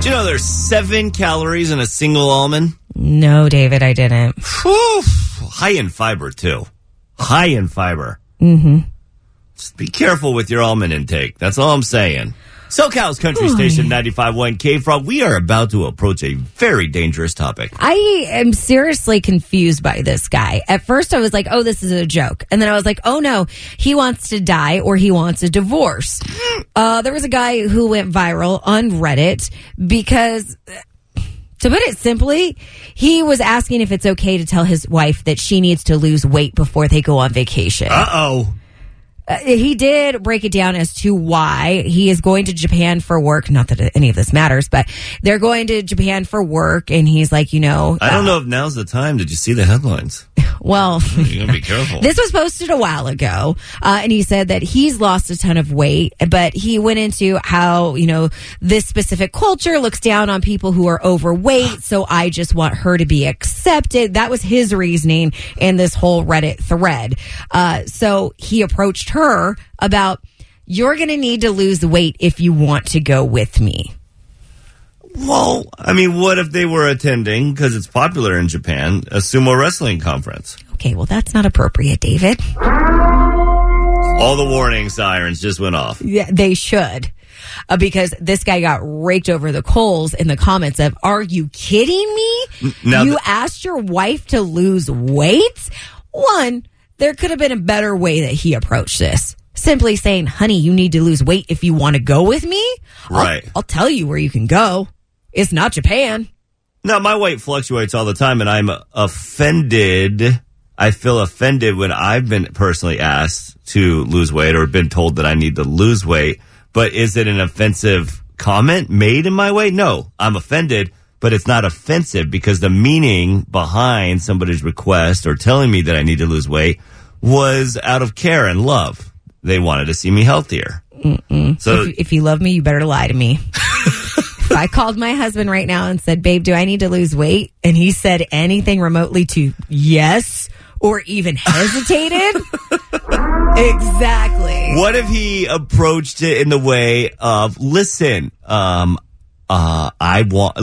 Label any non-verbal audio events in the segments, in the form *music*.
Do you know there's seven calories in a single almond? No, David, I didn't. Whew. High in fiber, too. High in fiber. Mm-hmm. Just be careful with your almond intake. That's all I'm saying. SoCal's Country Station 95.1 K Frog. We are about to approach a very dangerous topic. I am seriously confused by this guy. At first, I was like, oh, this is a joke. And then I was like, oh no, he wants to die or he wants a divorce. Uh, there was a guy who went viral on Reddit because. To put it simply, he was asking if it's okay to tell his wife that she needs to lose weight before they go on vacation. Uh oh. Uh, he did break it down as to why he is going to Japan for work. Not that any of this matters, but they're going to Japan for work, and he's like, you know, I don't uh, know if now's the time. Did you see the headlines? *laughs* Well, You gotta be *laughs* careful. this was posted a while ago, uh, and he said that he's lost a ton of weight, but he went into how you know this specific culture looks down on people who are overweight. So I just want her to be accepted. That was his reasoning in this whole Reddit thread. Uh, so he approached her about. You're going to need to lose weight if you want to go with me. well, I mean, what if they were attending, because it's popular in Japan, a sumo wrestling conference? Okay, well, that's not appropriate, David. All the warning sirens just went off. Yeah, they should. Uh, because this guy got raked over the coals in the comments of, are you kidding me? now you the- asked your wife to lose weight? One, there could have been a better way that he approached this. Simply saying, honey, you need to lose weight if you want to go with me. I'll- Right. I'll tell you where you can go. It's not Japan. Now, my weight fluctuates all the time, and I'm offended. I feel offended when I've been personally asked to lose weight or been told that I need to lose weight. But is it an offensive comment made in my way? No, I'm offended, but it's not offensive because the meaning behind somebody's request or telling me that I need to lose weight was out of care and love. They wanted to see me healthier. So if, if you love me, you better lie to me. *laughs* if I called my husband right now and said, babe, do I need to lose weight? And he said anything remotely to yes or even hesitated. *laughs* exactly. What if he approached it in the way of, listen, um, uh, I want,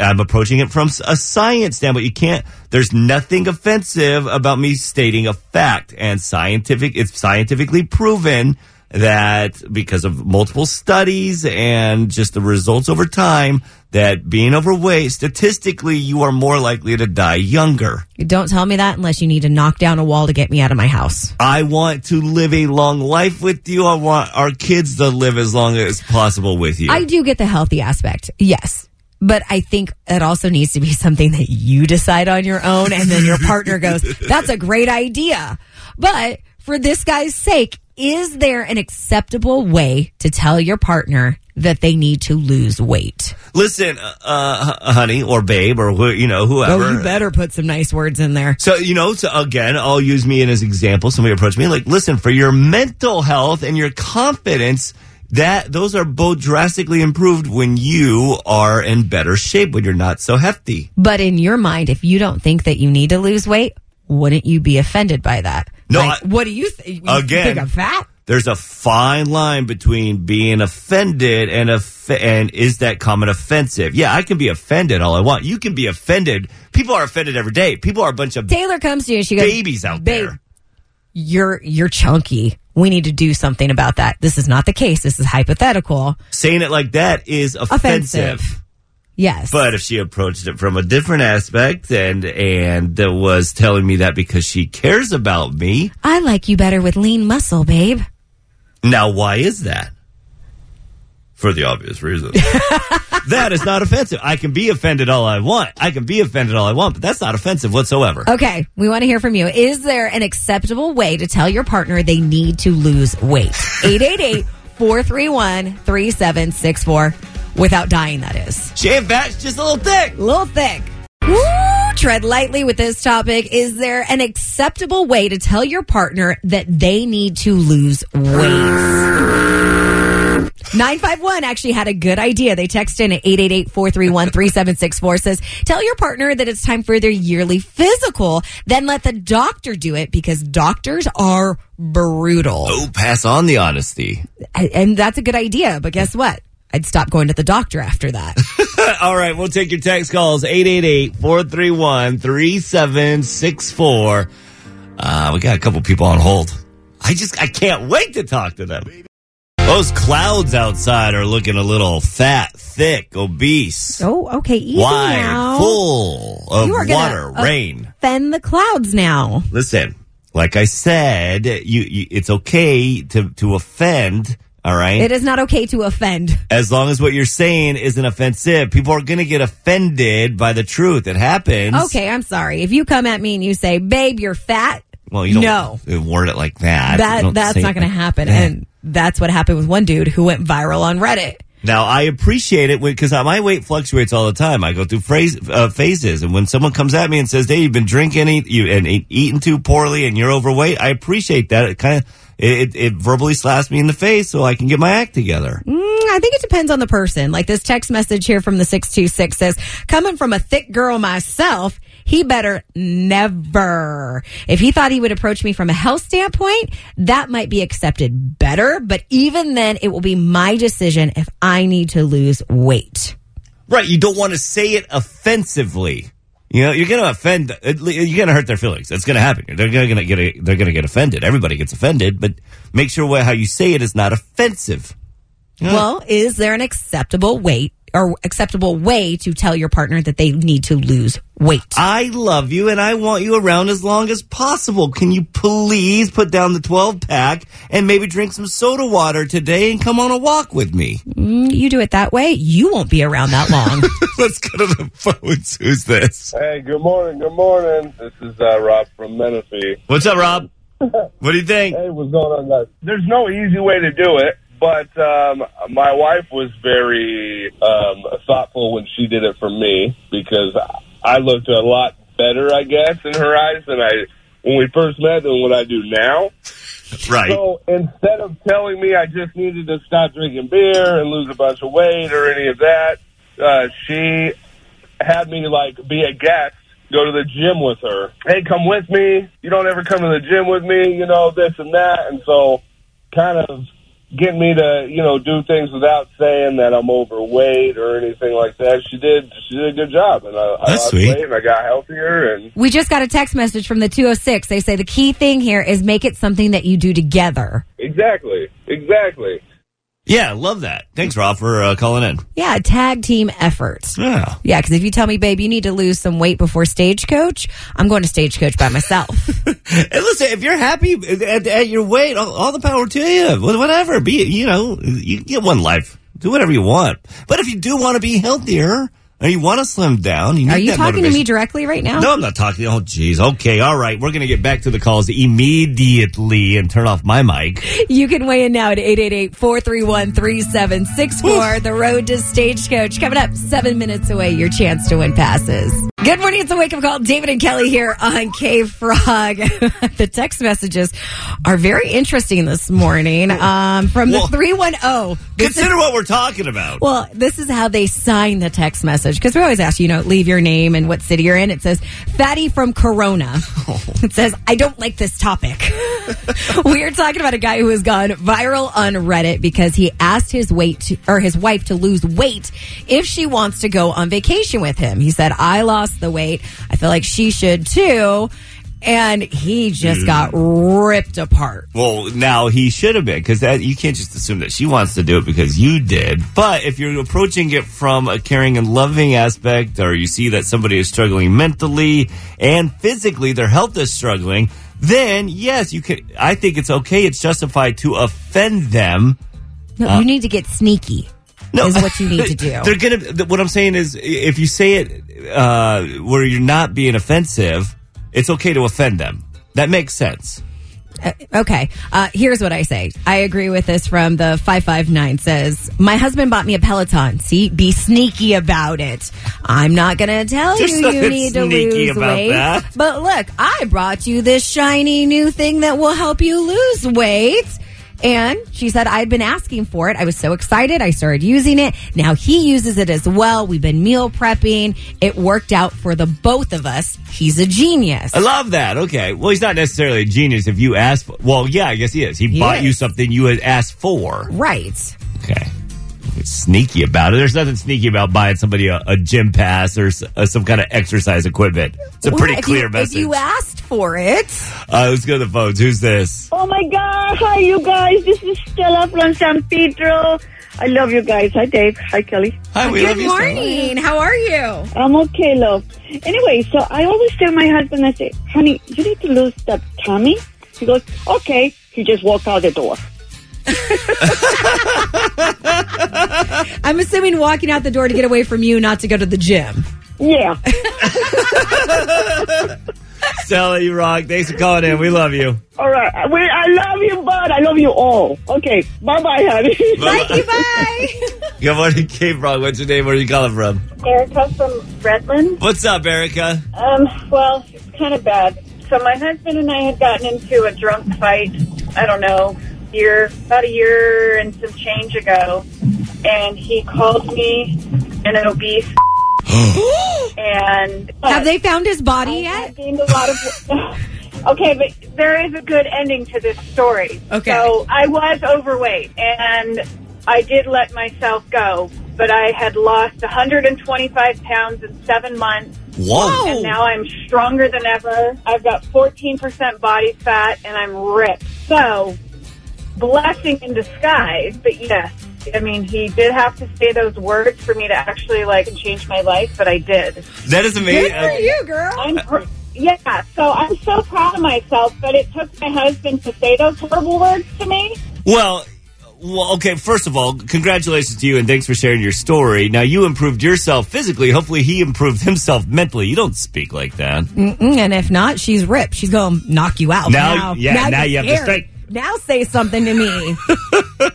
I'm approaching it from a science standpoint. You can't, there's nothing offensive about me stating a fact and scientific, it's scientifically proven that because of multiple studies and just the results over time that being overweight, statistically, you are more likely to die younger. Don't tell me that unless you need to knock down a wall to get me out of my house. I want to live a long life with you. I want our kids to live as long as possible with you. I do get the healthy aspect. Yes. But I think it also needs to be something that you decide on your own and then your partner goes, *laughs* that's a great idea. But for this guy's sake, is there an acceptable way to tell your partner that they need to lose weight? Listen, uh, uh, honey or babe or who, you know whoever. Oh, you better put some nice words in there. So you know, so again, I'll use me in as example. Somebody approached me like, listen, for your mental health and your confidence, that those are both drastically improved when you are in better shape when you're not so hefty. But in your mind, if you don't think that you need to lose weight, wouldn't you be offended by that? No, Like, I- what do you, th- you Again. think I'm fat? There's a fine line between being offended and off- and is that comment offensive? Yeah, I can be offended all I want. You can be offended. People are offended every day. People are a bunch of Taylor comes to you she goes, babies out there. you're you're chunky. We need to do something about that. This is not the case. This is hypothetical. Saying it like that is offensive. Offensive. Yes. But if she approached it from a different aspect and and was telling me that because she cares about me, I like you better with lean muscle, babe. now why is that? For the obvious reason. *laughs* that is not offensive. I can be offended all I want. I can be offended all I want, but that's not offensive whatsoever. Okay, we want to hear from you. Is there an acceptable way to tell your partner they need to lose weight? 888 431 3764 without dying, that is. Fat, she's just a little thick. A little thick. Woo! Tread lightly with this topic. Is there an acceptable way to tell your partner that they need to lose weight? 951 actually had a good idea. They text in at 888-431-3764 says, tell your partner that it's time for their yearly physical, then let the doctor do it because doctors are brutal. Oh, pass on the honesty. And that's a good idea, but guess what? I'd stop going to the doctor after that. *laughs* All right, we'll take your text calls 888-431-3764. Uh, we got a couple people on hold. I just I can't wait to talk to them. Those clouds outside are looking a little fat, thick, obese, oh, okay. Easy wide, now. full of You are water, uh, rain. Fend the clouds now. Listen, like I said, you, you it's okay to to offend, all right? It is not okay to offend. as long as what you're saying isn't offensive. People are going to get offended by the truth. It happens. Okay, I'm sorry. If you come at me and you say, babe, you're fat, Well, you don't No. word it like that. That that's not going to happen. that. And that's what happened with one dude who went viral on Reddit. Now I appreciate it because my weight fluctuates all the time. I go through phrase, uh, phases, and when someone comes at me and says, "Hey, you've been drinking eat, you, and eat, eating too poorly, and you're overweight," I appreciate that. It kind of it, it verbally slaps me in the face so I can get my act together. Mm, I think it depends on the person. Like this text message here from the 626 says, coming from a thick girl myself, he better never. If he thought he would approach me from a health standpoint, that might be accepted better. But even then, it will be my decision if I need to lose weight. Right? You don't want to say it offensively. You know, you're going to offend. You're going to hurt their feelings. That's going to happen. They're going to get. They're going to get offended. Everybody gets offended, but make sure how you say it is not offensive. Well, is there an acceptable weight or acceptable way to tell your partner that they need to lose weight? I love you and I want you around as long as possible. Can you please put down the 12 pack and maybe drink some soda water today and come on a walk with me? Mm, you do it that way, you won't be around that long. *laughs* Let's go to the phones. Who's this? Hey, good morning. Good morning. This is uh, Rob from Menifee. What's up, Rob? *laughs* What do you think? Hey, what's going on, guys? There's no easy way to do it, but um, my wife was very um, thoughtful when she did it for me because I looked a lot better, I guess, in her eyes than I when we first met than what I do now. Right. So instead of telling me I just needed to stop drinking beer and lose a bunch of weight or any of that, uh, she had me like be a guest, go to the gym with her. Hey, come with me. You don't ever come to the gym with me, you know, this and that. And so kind of getting me to, you know, do things without saying that I'm overweight or anything like that. She did, she did a good job. And I, I That's lost sweet. weight and I got healthier and We just got a text message from the 206. They say the key thing here is make it something that you do together. exactly, exactly. Yeah, love that. Thanks, Rob, for uh, calling in. Yeah, tag team effort. Yeah. Yeah, because if you tell me, babe, you need to lose some weight before Stagecoach, I'm going to Stagecoach by myself. And listen, if you're happy at, at your weight, all, all the power to you. Whatever. Be, you know, you get one life. Do whatever you want. But if you do want to be healthier or you want to slim down, you need Are you talking to me directly right now? No, I'm not talking. Oh, jeez. Okay. All right. We're going to get back to the calls immediately and turn off my mic. You can weigh in now at 888-431-3764. The road to Stagecoach. Coming up seven minutes away, your chance to win passes. Good morning. It's a wake up call. David and Kelli here on K Frog. *laughs* the text messages are very interesting this morning. Um, from the Well, 310. This is- Consider what we're talking about. Well, this is how they sign the text message because we always ask you, you know, leave your name and what city you're in. It says Fatty from Corona. *laughs* *laughs* It says, I don't like this topic. we are talking about a guy who has gone viral on Reddit because he asked his weight to, or his wife to lose weight if she wants to go on vacation with him. He said, I lost the weight. I feel like she should too. and he just got ripped apart. Well, now he should have been because you can't just assume that she wants to do it because you did. But if you're approaching it from a caring and loving aspect, or you see that somebody is struggling mentally and physically, their health is struggling, then yes, you can. I think it's okay. It's justified to offend them. No, uh, you need to get sneaky. Is what you need to *laughs* do. They're gonna. What I'm saying is, if you say it uh, where you're not being offensive, it's okay to offend them. That makes sense. Okay. Uh, here's what I say. I agree with this from the 559 says, My husband bought me a Peloton. See, be sneaky about it. I'm not going to tell There's you you need to lose about weight. that. But look, I brought you this shiny new thing that will help you lose weight. And she said, I'd been asking for it. I was so excited. I started using it. Now he uses it as well. We've been meal prepping. It worked out for the both of us. He's a genius. I love that. Okay. Well, he's not necessarily a genius if you ask. For, well, yeah, I guess he is. He, He bought is. you something you had asked for. Right. Okay. It's sneaky about it. There's nothing sneaky about buying somebody a, a gym pass or s- uh, some kind of exercise equipment. It's a pretty Well, if clear you, message. If you asked for it. uh, let's go to the phones. Who's this? Oh my God! Hi, you guys. This is Stella from San Pedro. I love you guys. Hi, Dave. Hi, Kelli. Hi, we Good love you, Stella. morning. How are you? I'm okay, love. Anyway, so I always tell my husband, I say, honey, you need to lose that tummy. He goes, okay. He just walked out the door. *laughs* I'm assuming walking out the door to get away from you, not to go to the gym. Yeah. *laughs* Stella, you rock. Thanks for calling in. We love you. All right. We, I love you, bud. I love you all. Okay. Bye-bye, honey. Thank you. Bye. *laughs* Good morning, K Frog. What's your name? Where are you calling from? Erica from Redmond. What's up, Erica? Um, well, it's kind of bad. So my husband and I had gotten into a drunk fight. I don't know, year about a year and some change ago, and he called me an obese. *gasps* and Have they found his body had yet? gained a lot of. *laughs* okay, but there is a good ending to this story. Okay. So I was overweight, and I did let myself go, but I had lost 125 pounds in seven months. Whoa. And now I'm stronger than ever. I've got 14% body fat and I'm ripped. So, blessing in disguise, but yes. I mean, he did have to say those words for me to actually like change my life, but I did. That is amazing. Good for you, girl. I'm pr- yeah, so I'm so proud of myself, but it took my husband to say those horrible words to me. Well, well, okay. First of all, congratulations to you, and thanks for sharing your story. Now you improved yourself physically. Hopefully, he improved himself mentally. You don't speak like that. Mm, And if not, she's ripped. She's going to knock you out. Now- yeah, now you're you have to scared. Now say something to me.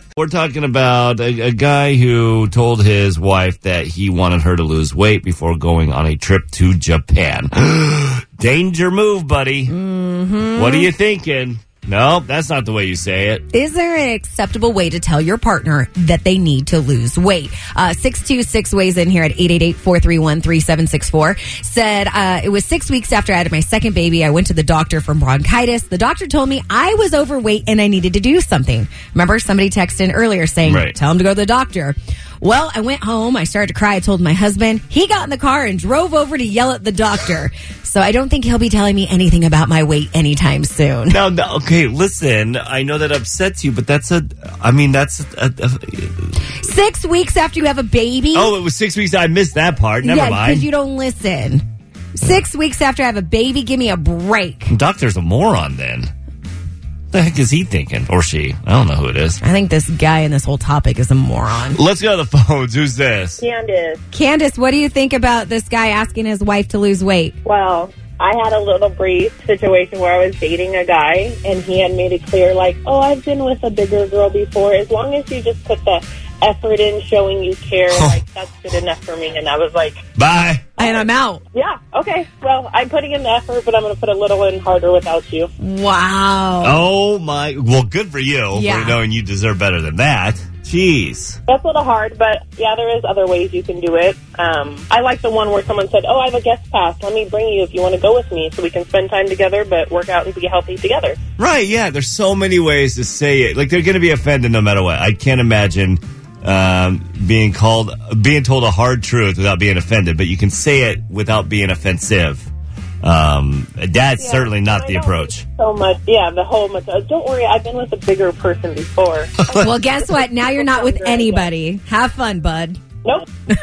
*laughs* We're talking about a, a guy who told his wife that he wanted her to lose weight before going on a trip to Japan. *gasps* Danger move, buddy. Mm-hmm. What are you thinking? No, that's not the way you say it. Is there an acceptable way to tell your partner that they need to lose weight? Uh, 626 weighs in here at 888-431-3764 said, uh, it was six weeks after I had my second baby. I went to the doctor for bronchitis. The doctor told me I was overweight and I needed to do something. Remember somebody texted in earlier saying, Right. tell him to go to the doctor. Well, I went home. I started to cry. I told my husband. He got in the car and drove over to yell at the doctor. So I don't think he'll be telling me anything about my weight anytime soon. Now, no, okay, listen. I know that upsets you, but that's a. I mean, that's a. a, Six weeks after you have a baby. oh, it was six weeks. I missed that part. Never yeah, mind. because you don't listen. Six weeks after I have a baby, give me a break. Doctor's a moron. Then, the heck is he thinking, or she? I don't know who it is. I think this guy in this whole topic is a moron. Let's go to the phones. Who's this? Candace, Candace, what do you think about this guy asking his wife to lose weight? Well, I had a little brief situation where I was dating a guy, and he had made it clear, like, oh, I've been with a bigger girl before. As long as you just put the effort in showing you care, oh. like, that's good enough for me. And I was like, Bye. And I'm out. yeah, okay. Well, I'm putting in the effort, but I'm going to put a little in harder without you. Wow. Oh my! Well, good for you Yeah. for knowing you deserve better than that. Jeez. That's a little hard, but yeah, there is other ways you can do it. Um, I like the one where someone said, "Oh, I have a guest pass. Let me bring you if you want to go with me, so we can spend time together, but work out and be healthy together." Right? Yeah. There's so many ways to say it. Like they're going to be offended no matter what. I can't imagine um, being called, being told a hard truth without being offended. But you can say it without being offensive. Um, that's Yeah, certainly not I the approach. So much, yeah. The whole much. Uh, don't worry, I've been with a bigger person before. *laughs* well, guess what? Now you're not with *laughs* anybody. Have fun, bud. nope. *laughs*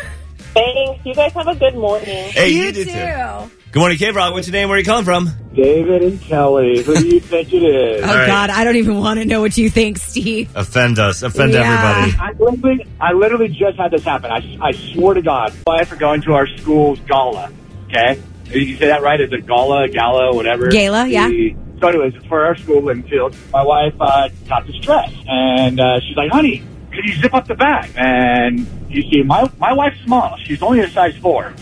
Thanks. You guys have a good morning. Hey, you, did too. Good morning, K Frog. What's your name? Where are you calling from? David and Kelli. Who do you *laughs* think it is? Oh All right. God, I don't even want to know what you think, Steve. Offend us. Offend Yeah. everybody. I literally, I literally just had this happen. I, I swear to God, wife for going to our school's gala. Okay, you say that right? Is it gala, gala, whatever? Gala, yeah. The- so, anyways, it's for our school in Field. My wife uh, got this dress, and uh, she's like, "Honey, can you zip up the back?" And you see, my my wife's small. She's only a size four,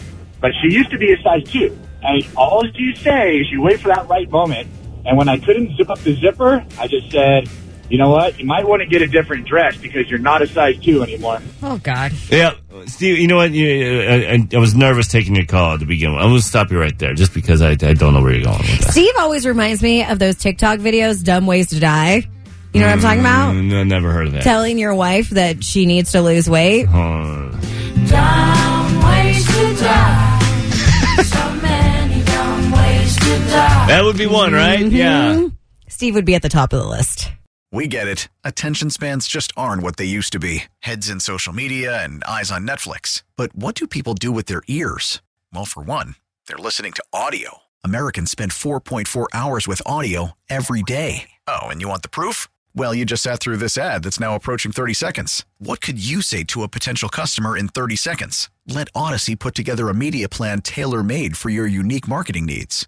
but she used to be a size two. And all you say is you wait for that right moment. And when I couldn't zip up the zipper, I just said, "You know what? You might want to get a different dress because you're not a size two anymore." Oh God. Yeah, Steve. You know what? You, I, I, I was nervous taking your call to begin with. I'm going to stop you right there, just because I, I don't know where you're going with that. Steve always reminds me of those TikTok videos, "Dumb Ways to Die." You know what I'm talking about? Mm, no, never heard of that. Telling your wife that she needs to lose weight. Uh, *laughs* that would be one, right? Mm-hmm. Yeah. Steve would be at the top of the list. We get it. Attention spans just aren't what they used to be heads in social media and eyes on Netflix. But what do people do with their ears? Well, for one, they're listening to audio. Americans spend 4.4 hours with audio every day. Oh, and you want the proof? Well, you just sat through this ad that's now approaching 30 seconds. What could you say to a potential customer in 30 seconds? Let Audacy put together a media plan tailor made for your unique marketing needs.